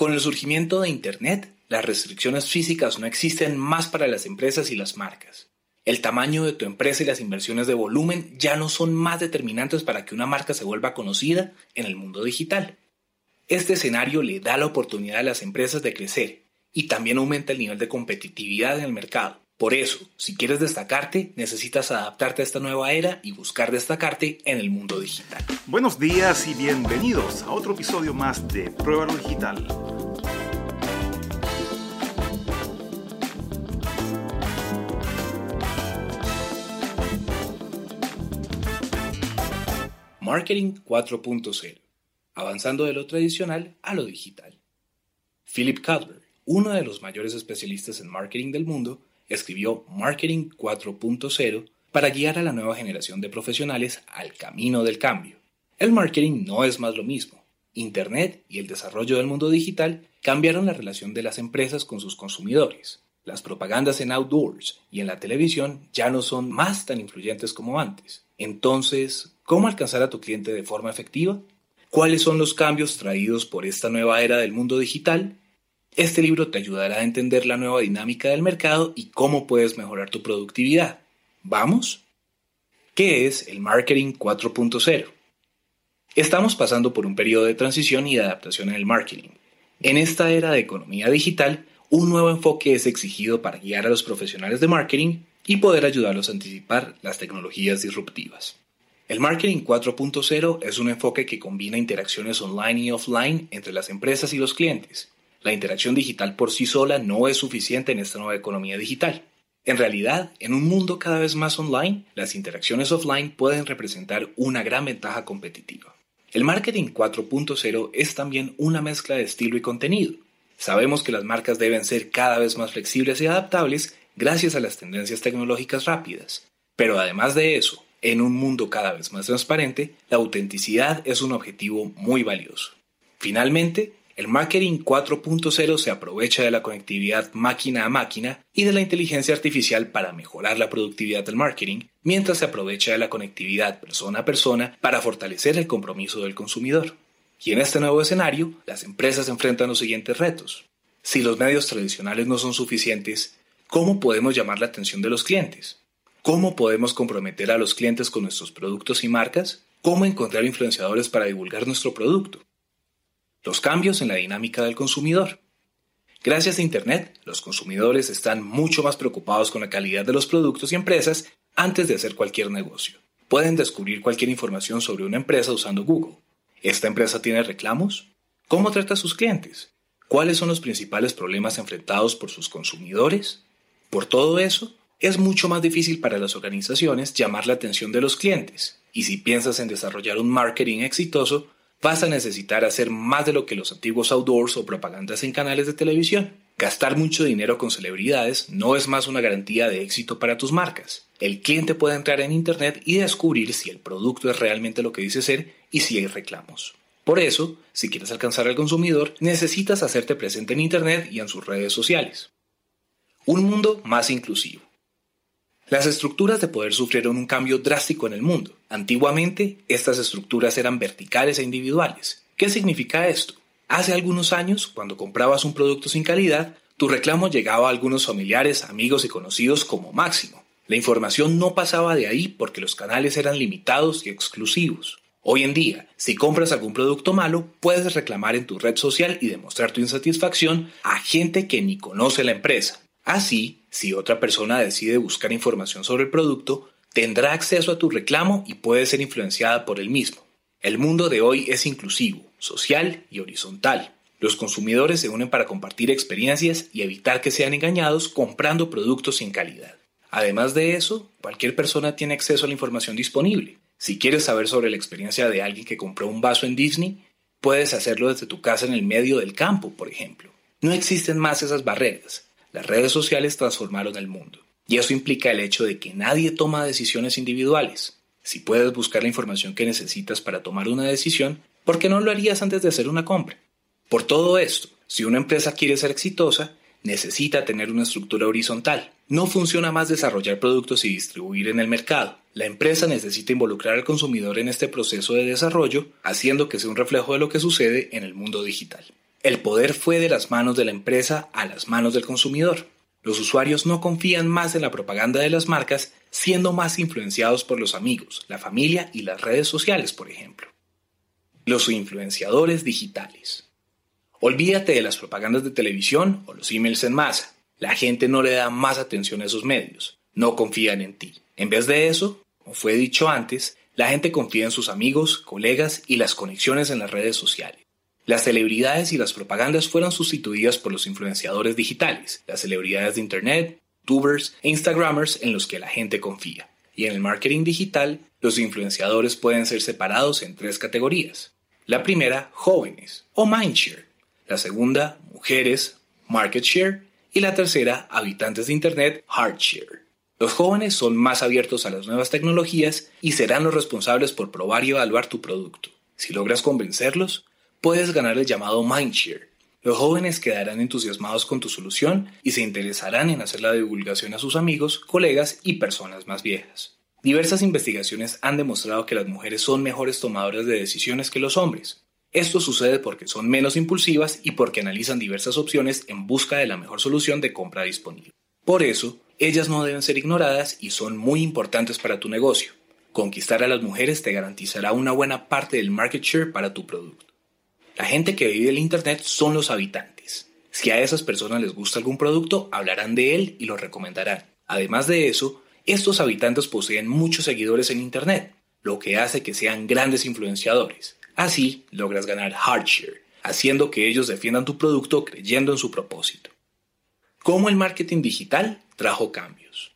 Con el surgimiento de Internet, las restricciones físicas no existen más para las empresas y las marcas. El tamaño de tu empresa y las inversiones de volumen ya no son más determinantes para que una marca se vuelva conocida en el mundo digital. Este escenario le da la oportunidad a las empresas de crecer y también aumenta el nivel de competitividad en el mercado. Por eso, si quieres destacarte, necesitas adaptarte a esta nueva era y buscar destacarte en el mundo digital. Buenos días y bienvenidos a otro episodio más de Pruébalo Digital. Marketing 4.0. Avanzando de lo tradicional a lo digital. Philip Cutler, uno de los mayores especialistas en marketing del mundo, escribió Marketing 4.0 para guiar a la nueva generación de profesionales al camino del cambio. El marketing no es más lo mismo. Internet y el desarrollo del mundo digital cambiaron la relación de las empresas con sus consumidores. Las propagandas en outdoors y en la televisión ya no son más tan influyentes como antes. Entonces, ¿cómo alcanzar a tu cliente de forma efectiva? ¿Cuáles son los cambios traídos por esta nueva era del mundo digital este libro te ayudará a entender la nueva dinámica del mercado y cómo puedes mejorar tu productividad. ¿Vamos? ¿Qué es el Marketing 4.0? Estamos pasando por un periodo de transición y de adaptación en el marketing. En esta era de economía digital, un nuevo enfoque es exigido para guiar a los profesionales de marketing y poder ayudarlos a anticipar las tecnologías disruptivas. El Marketing 4.0 es un enfoque que combina interacciones online y offline entre las empresas y los clientes la interacción digital por sí sola no es suficiente en esta nueva economía digital. En realidad, en un mundo cada vez más online, las interacciones offline pueden representar una gran ventaja competitiva. El marketing 4.0 es también una mezcla de estilo y contenido. Sabemos que las marcas deben ser cada vez más flexibles y adaptables gracias a las tendencias tecnológicas rápidas. Pero además de eso, en un mundo cada vez más transparente, la autenticidad es un objetivo muy valioso. Finalmente, el marketing 4.0 se aprovecha de la conectividad máquina a máquina y de la inteligencia artificial para mejorar la productividad del marketing, mientras se aprovecha de la conectividad persona a persona para fortalecer el compromiso del consumidor. Y en este nuevo escenario, las empresas enfrentan los siguientes retos. Si los medios tradicionales no son suficientes, ¿cómo podemos llamar la atención de los clientes? ¿Cómo podemos comprometer a los clientes con nuestros productos y marcas? ¿Cómo encontrar influenciadores para divulgar nuestro producto? Los cambios en la dinámica del consumidor. Gracias a Internet, los consumidores están mucho más preocupados con la calidad de los productos y empresas antes de hacer cualquier negocio. Pueden descubrir cualquier información sobre una empresa usando Google. ¿Esta empresa tiene reclamos? ¿Cómo trata a sus clientes? ¿Cuáles son los principales problemas enfrentados por sus consumidores? Por todo eso, es mucho más difícil para las organizaciones llamar la atención de los clientes. Y si piensas en desarrollar un marketing exitoso, vas a necesitar hacer más de lo que los antiguos outdoors o propagandas en canales de televisión. Gastar mucho dinero con celebridades no es más una garantía de éxito para tus marcas. El cliente puede entrar en Internet y descubrir si el producto es realmente lo que dice ser y si hay reclamos. Por eso, si quieres alcanzar al consumidor, necesitas hacerte presente en Internet y en sus redes sociales. Un mundo más inclusivo. Las estructuras de poder sufrieron un cambio drástico en el mundo. Antiguamente, estas estructuras eran verticales e individuales. ¿Qué significa esto? Hace algunos años, cuando comprabas un producto sin calidad, tu reclamo llegaba a algunos familiares, amigos y conocidos como máximo. La información no pasaba de ahí porque los canales eran limitados y exclusivos. Hoy en día, si compras algún producto malo, puedes reclamar en tu red social y demostrar tu insatisfacción a gente que ni conoce la empresa. Así, si otra persona decide buscar información sobre el producto, tendrá acceso a tu reclamo y puede ser influenciada por el mismo. El mundo de hoy es inclusivo, social y horizontal. Los consumidores se unen para compartir experiencias y evitar que sean engañados comprando productos sin calidad. Además de eso, cualquier persona tiene acceso a la información disponible. Si quieres saber sobre la experiencia de alguien que compró un vaso en Disney, puedes hacerlo desde tu casa en el medio del campo, por ejemplo. No existen más esas barreras. Las redes sociales transformaron el mundo. Y eso implica el hecho de que nadie toma decisiones individuales. Si puedes buscar la información que necesitas para tomar una decisión, ¿por qué no lo harías antes de hacer una compra? Por todo esto, si una empresa quiere ser exitosa, necesita tener una estructura horizontal. No funciona más desarrollar productos y distribuir en el mercado. La empresa necesita involucrar al consumidor en este proceso de desarrollo, haciendo que sea un reflejo de lo que sucede en el mundo digital. El poder fue de las manos de la empresa a las manos del consumidor. Los usuarios no confían más en la propaganda de las marcas, siendo más influenciados por los amigos, la familia y las redes sociales, por ejemplo. Los influenciadores digitales. Olvídate de las propagandas de televisión o los emails en masa. La gente no le da más atención a esos medios. No confían en ti. En vez de eso, como fue dicho antes, la gente confía en sus amigos, colegas y las conexiones en las redes sociales. Las celebridades y las propagandas fueron sustituidas por los influenciadores digitales, las celebridades de Internet, tubers e Instagramers en los que la gente confía. Y en el marketing digital, los influenciadores pueden ser separados en tres categorías. La primera, jóvenes o mindshare. La segunda, mujeres, market share. Y la tercera, habitantes de Internet, hardshare. Los jóvenes son más abiertos a las nuevas tecnologías y serán los responsables por probar y evaluar tu producto. Si logras convencerlos, puedes ganar el llamado mindshare. Los jóvenes quedarán entusiasmados con tu solución y se interesarán en hacer la divulgación a sus amigos, colegas y personas más viejas. Diversas investigaciones han demostrado que las mujeres son mejores tomadoras de decisiones que los hombres. Esto sucede porque son menos impulsivas y porque analizan diversas opciones en busca de la mejor solución de compra disponible. Por eso, ellas no deben ser ignoradas y son muy importantes para tu negocio. Conquistar a las mujeres te garantizará una buena parte del market share para tu producto. La gente que vive el Internet son los habitantes. Si a esas personas les gusta algún producto, hablarán de él y lo recomendarán. Además de eso, estos habitantes poseen muchos seguidores en Internet, lo que hace que sean grandes influenciadores. Así logras ganar hardshare, haciendo que ellos defiendan tu producto creyendo en su propósito. ¿Cómo el marketing digital trajo cambios?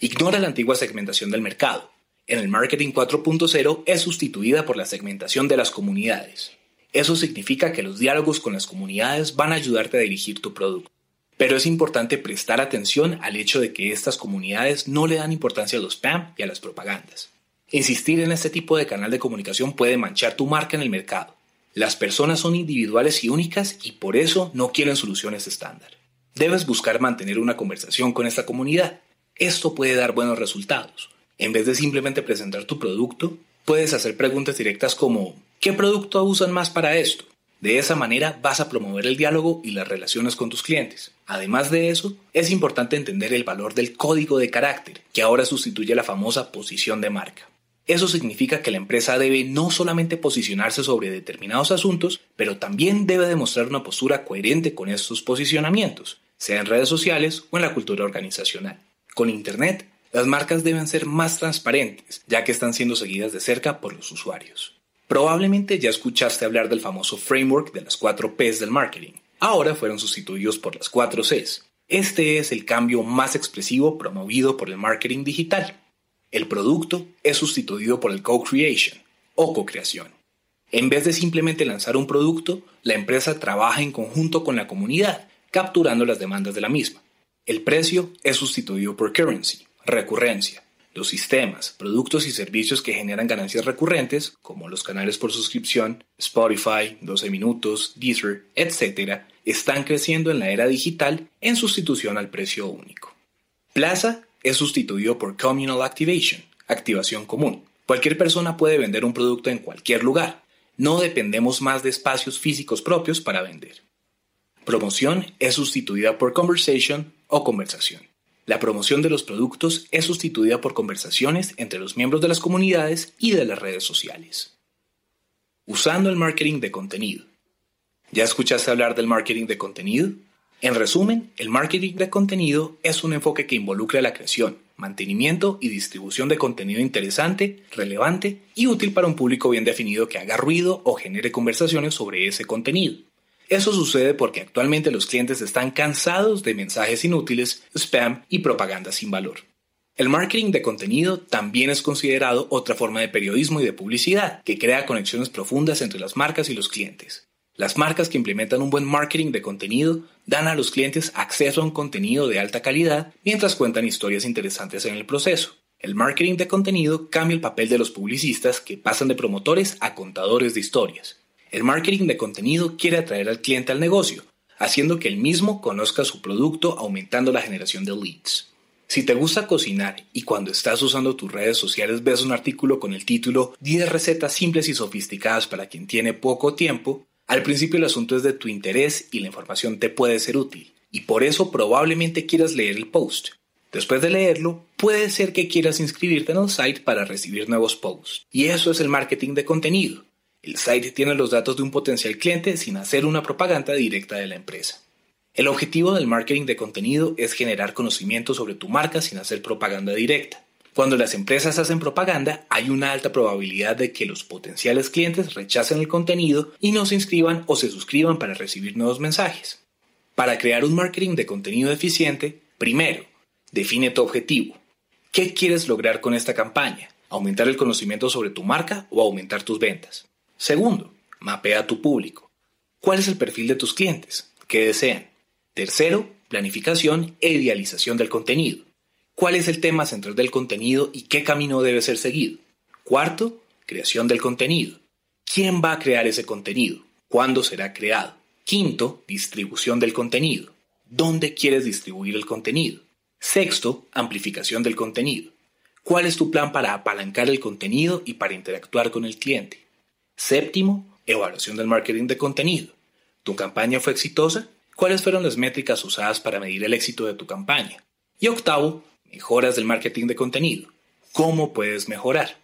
Ignora la antigua segmentación del mercado. En el marketing 4.0 es sustituida por la segmentación de las comunidades. Eso significa que los diálogos con las comunidades van a ayudarte a dirigir tu producto. Pero es importante prestar atención al hecho de que estas comunidades no le dan importancia a los spam y a las propagandas. Insistir en este tipo de canal de comunicación puede manchar tu marca en el mercado. Las personas son individuales y únicas y por eso no quieren soluciones estándar. Debes buscar mantener una conversación con esta comunidad. Esto puede dar buenos resultados. En vez de simplemente presentar tu producto, puedes hacer preguntas directas como ¿Qué producto usan más para esto? De esa manera vas a promover el diálogo y las relaciones con tus clientes. Además de eso, es importante entender el valor del código de carácter, que ahora sustituye la famosa posición de marca. Eso significa que la empresa debe no solamente posicionarse sobre determinados asuntos, pero también debe demostrar una postura coherente con estos posicionamientos, sea en redes sociales o en la cultura organizacional. Con Internet, las marcas deben ser más transparentes, ya que están siendo seguidas de cerca por los usuarios. Probablemente ya escuchaste hablar del famoso framework de las 4 Ps del marketing. Ahora fueron sustituidos por las 4 Cs. Este es el cambio más expresivo promovido por el marketing digital. El producto es sustituido por el co-creation o co-creación. En vez de simplemente lanzar un producto, la empresa trabaja en conjunto con la comunidad, capturando las demandas de la misma. El precio es sustituido por currency, recurrencia, los sistemas, productos y servicios que generan ganancias recurrentes, como los canales por suscripción, Spotify, 12 minutos, Deezer, etc., están creciendo en la era digital en sustitución al precio único. Plaza es sustituido por Communal Activation, activación común. Cualquier persona puede vender un producto en cualquier lugar. No dependemos más de espacios físicos propios para vender. Promoción es sustituida por Conversation o conversación. La promoción de los productos es sustituida por conversaciones entre los miembros de las comunidades y de las redes sociales. Usando el marketing de contenido. ¿Ya escuchaste hablar del marketing de contenido? En resumen, el marketing de contenido es un enfoque que involucra la creación, mantenimiento y distribución de contenido interesante, relevante y útil para un público bien definido que haga ruido o genere conversaciones sobre ese contenido. Eso sucede porque actualmente los clientes están cansados de mensajes inútiles, spam y propaganda sin valor. El marketing de contenido también es considerado otra forma de periodismo y de publicidad, que crea conexiones profundas entre las marcas y los clientes. Las marcas que implementan un buen marketing de contenido dan a los clientes acceso a un contenido de alta calidad mientras cuentan historias interesantes en el proceso. El marketing de contenido cambia el papel de los publicistas que pasan de promotores a contadores de historias. El marketing de contenido quiere atraer al cliente al negocio, haciendo que el mismo conozca su producto aumentando la generación de leads. Si te gusta cocinar y cuando estás usando tus redes sociales ves un artículo con el título 10 recetas simples y sofisticadas para quien tiene poco tiempo, Al principio el asunto es de tu interés y la información te puede ser útil, y por eso probablemente quieras leer el post. Después de leerlo, puede ser que quieras inscribirte en el site para recibir nuevos posts. Y eso es el marketing de contenido. El site tiene los datos de un potencial cliente sin hacer una propaganda directa de la empresa. El objetivo del marketing de contenido es generar conocimiento sobre tu marca sin hacer propaganda directa. Cuando las empresas hacen propaganda, hay una alta probabilidad de que los potenciales clientes rechacen el contenido y no se inscriban o se suscriban para recibir nuevos mensajes. Para crear un marketing de contenido eficiente, primero, Define tu objetivo. ¿Qué quieres lograr con esta campaña? ¿Aumentar el conocimiento sobre tu marca o aumentar tus ventas? Segundo, mapea tu público. ¿Cuál es el perfil de tus clientes? ¿Qué desean? Tercero, planificación e idealización del contenido. ¿Cuál es el tema central del contenido y qué camino debe ser seguido? Cuarto, creación del contenido. ¿Quién va a crear ese contenido? ¿Cuándo será creado? Quinto, distribución del contenido. ¿Dónde quieres distribuir el contenido? Sexto, amplificación del contenido. ¿Cuál es tu plan para apalancar el contenido y para interactuar con el cliente? Séptimo, evaluación del marketing de contenido. ¿Tu campaña fue exitosa? ¿Cuáles fueron las métricas usadas para medir el éxito de tu campaña? Y octavo, mejoras del marketing de contenido. ¿Cómo puedes mejorar?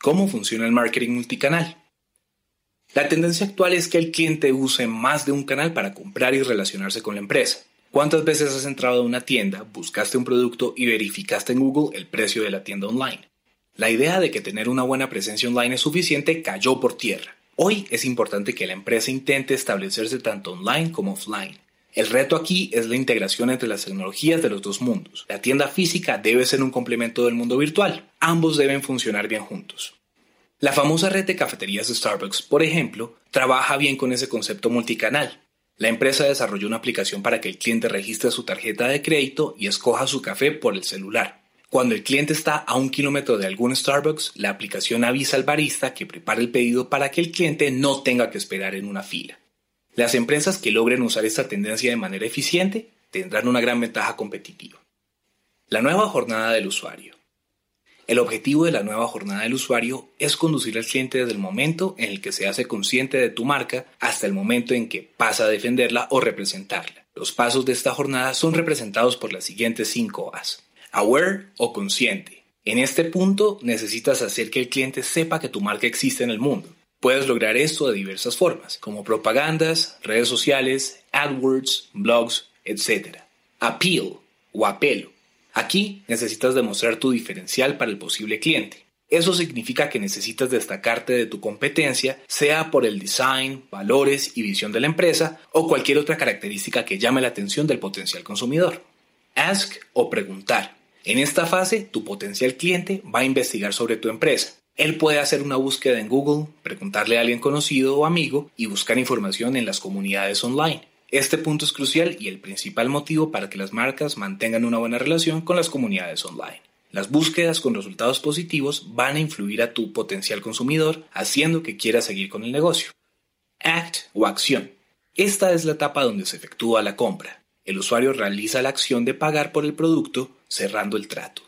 ¿Cómo funciona el marketing multicanal? La tendencia actual es que el cliente use más de un canal para comprar y relacionarse con la empresa. ¿Cuántas veces has entrado a una tienda, buscaste un producto y verificaste en Google el precio de la tienda online? La idea de que tener una buena presencia online es suficiente cayó por tierra. Hoy es importante que la empresa intente establecerse tanto online como offline. El reto aquí es la integración entre las tecnologías de los dos mundos. La tienda física debe ser un complemento del mundo virtual. Ambos deben funcionar bien juntos. La famosa red de cafeterías de Starbucks, por ejemplo, trabaja bien con ese concepto multicanal. La empresa desarrolló una aplicación para que el cliente registre su tarjeta de crédito y escoja su café por el celular. Cuando el cliente está a un kilómetro de algún Starbucks, la aplicación avisa al barista que prepare el pedido para que el cliente no tenga que esperar en una fila. Las empresas que logren usar esta tendencia de manera eficiente tendrán una gran ventaja competitiva. La nueva jornada del usuario. El objetivo de la nueva jornada del usuario es conducir al cliente desde el momento en el que se hace consciente de tu marca hasta el momento en que pasa a defenderla o representarla. Los pasos de esta jornada son representados por las siguientes 5 A's. Aware o consciente. En este punto necesitas hacer que el cliente sepa que tu marca existe en el mundo. Puedes lograr esto de diversas formas, como propagandas, redes sociales, AdWords, blogs, etc. Appeal o apelo. Aquí necesitas demostrar tu diferencial para el posible cliente. Eso significa que necesitas destacarte de tu competencia, sea por el design, valores y visión de la empresa o cualquier otra característica que llame la atención del potencial consumidor. Ask o preguntar. En esta fase, tu potencial cliente va a investigar sobre tu empresa. Él puede hacer una búsqueda en Google, preguntarle a alguien conocido o amigo y buscar información en las comunidades online. Este punto es crucial y el principal motivo para que las marcas mantengan una buena relación con las comunidades online. Las búsquedas con resultados positivos van a influir a tu potencial consumidor, haciendo que quiera seguir con el negocio. Act o acción. Esta es la etapa donde se efectúa la compra. El usuario realiza la acción de pagar por el producto cerrando el trato.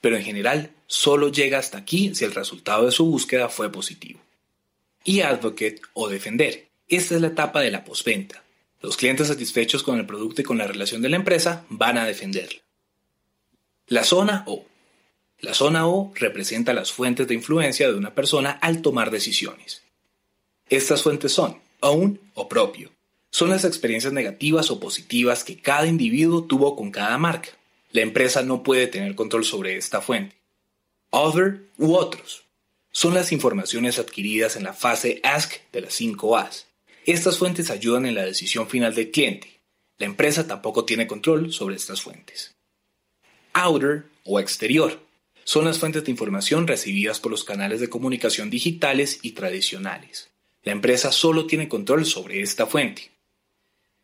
Pero en general, solo llega hasta aquí si el resultado de su búsqueda fue positivo. Y advocate o defender. Esta es la etapa de la postventa, los clientes satisfechos con el producto y con la relación de la empresa van a defenderla. La zona O. La zona O representa las fuentes de influencia de una persona al tomar decisiones. Estas fuentes son own o propio. Son las experiencias negativas o positivas que cada individuo tuvo con cada marca. La empresa no puede tener control sobre esta fuente. Other u otros. Son las informaciones adquiridas en la fase Ask de las 5 As. Estas fuentes ayudan en la decisión final del cliente. La empresa tampoco tiene control sobre estas fuentes. Outer o exterior son las fuentes de información recibidas por los canales de comunicación digitales y tradicionales. La empresa solo tiene control sobre esta fuente.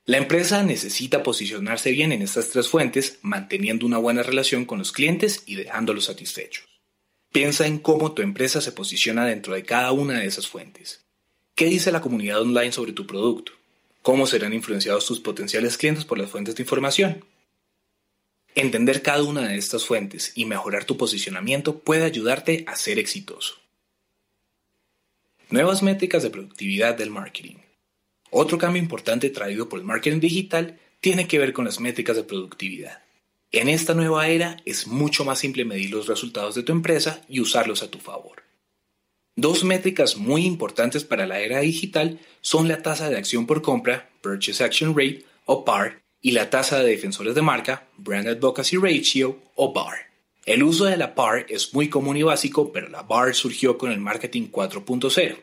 La empresa necesita posicionarse bien en estas tres fuentes, manteniendo una buena relación con los clientes y dejándolos satisfechos. Piensa en cómo tu empresa se posiciona dentro de cada una de esas fuentes. ¿Qué dice la comunidad online sobre tu producto? ¿Cómo serán influenciados tus potenciales clientes por las fuentes de información? Entender cada una de estas fuentes y mejorar tu posicionamiento puede ayudarte a ser exitoso. Nuevas métricas de productividad del marketing. Otro cambio importante traído por el marketing digital tiene que ver con las métricas de productividad. En esta nueva era es mucho más simple medir los resultados de tu empresa y usarlos a tu favor. Dos métricas muy importantes para la era digital son la tasa de acción por compra, Purchase Action Rate o PAR, y la tasa de defensores de marca, Brand Advocacy Ratio o BAR. El uso de la PAR es muy común y básico, pero la BAR surgió con el marketing 4.0.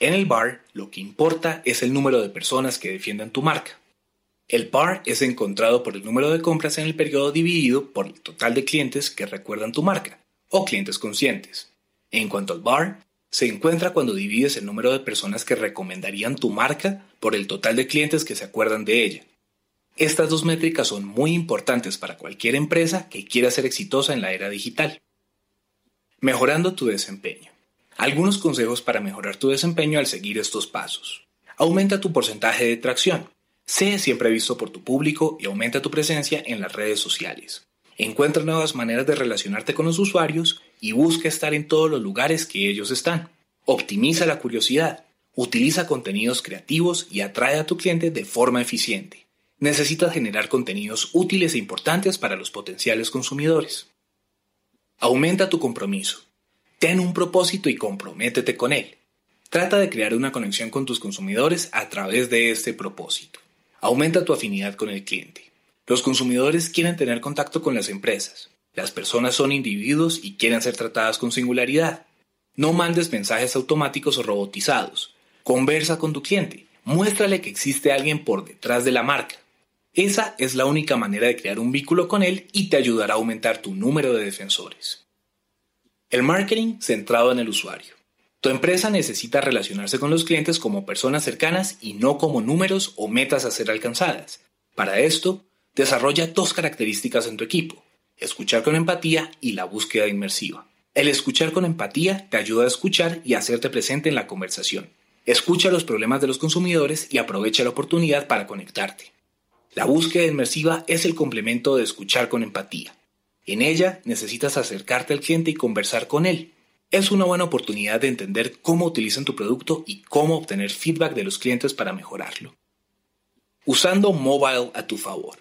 En el BAR, lo que importa es el número de personas que defiendan tu marca. El PAR es encontrado por el número de compras en el periodo dividido por el total de clientes que recuerdan tu marca, o clientes conscientes. En cuanto al BAR, se encuentra cuando divides el número de personas que recomendarían tu marca por el total de clientes que se acuerdan de ella. Estas dos métricas son muy importantes para cualquier empresa que quiera ser exitosa en la era digital. Mejorando tu desempeño. Algunos consejos para mejorar tu desempeño al seguir estos pasos. Aumenta tu porcentaje de tracción. Sé siempre visto por tu público y aumenta tu presencia en las redes sociales. Encuentra nuevas maneras de relacionarte con los usuarios y busca estar en todos los lugares que ellos están. Optimiza la curiosidad. Utiliza contenidos creativos y atrae a tu cliente de forma eficiente necesitas generar contenidos útiles e importantes para los potenciales consumidores. Aumenta tu compromiso. Ten un propósito y comprométete con él. Trata de crear una conexión con tus consumidores a través de este propósito. Aumenta tu afinidad con el cliente. Los consumidores quieren tener contacto con las empresas. Las personas son individuos y quieren ser tratadas con singularidad. No mandes mensajes automáticos o robotizados. Conversa con tu cliente. Muéstrale que existe alguien por detrás de la marca. Esa es la única manera de crear un vínculo con él y te ayudará a aumentar tu número de defensores. El marketing centrado en el usuario. Tu empresa necesita relacionarse con los clientes como personas cercanas y no como números o metas a ser alcanzadas. Para esto, desarrolla dos características en tu equipo, escuchar con empatía y la búsqueda inmersiva. El escuchar con empatía te ayuda a escuchar y a hacerte presente en la conversación. Escucha los problemas de los consumidores y aprovecha la oportunidad para conectarte. La búsqueda inmersiva es el complemento de escuchar con empatía. En ella necesitas acercarte al cliente y conversar con él. Es una buena oportunidad de entender cómo utilizan tu producto y cómo obtener feedback de los clientes para mejorarlo. Usando mobile a tu favor.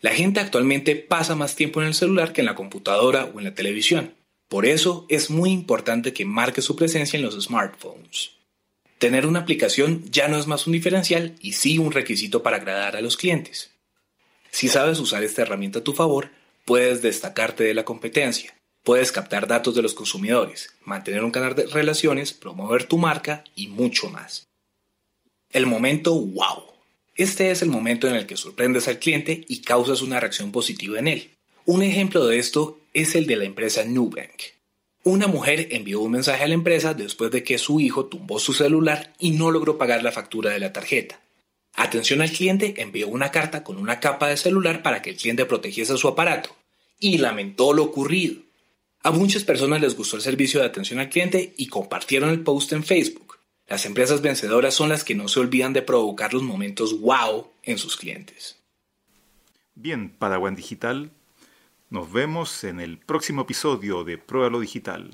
La gente actualmente pasa más tiempo en el celular que en la computadora o en la televisión. Por eso es muy importante que marque su presencia en los smartphones. Tener una aplicación ya no es más un diferencial y sí un requisito para agradar a los clientes. Si sabes usar esta herramienta a tu favor, puedes destacarte de la competencia, puedes captar datos de los consumidores, mantener un canal de relaciones, promover tu marca y mucho más. El momento wow. Este es el momento en el que sorprendes al cliente y causas una reacción positiva en él. Un ejemplo de esto es el de la empresa Nubank. Una mujer envió un mensaje a la empresa después de que su hijo tumbó su celular y no logró pagar la factura de la tarjeta. Atención al cliente envió una carta con una capa de celular para que el cliente protegiese su aparato y lamentó lo ocurrido. A muchas personas les gustó el servicio de atención al cliente y compartieron el post en Facebook. Las empresas vencedoras son las que no se olvidan de provocar los momentos wow en sus clientes. Bien, Padawan Digital, nos vemos en el próximo episodio de Pruébalo Digital.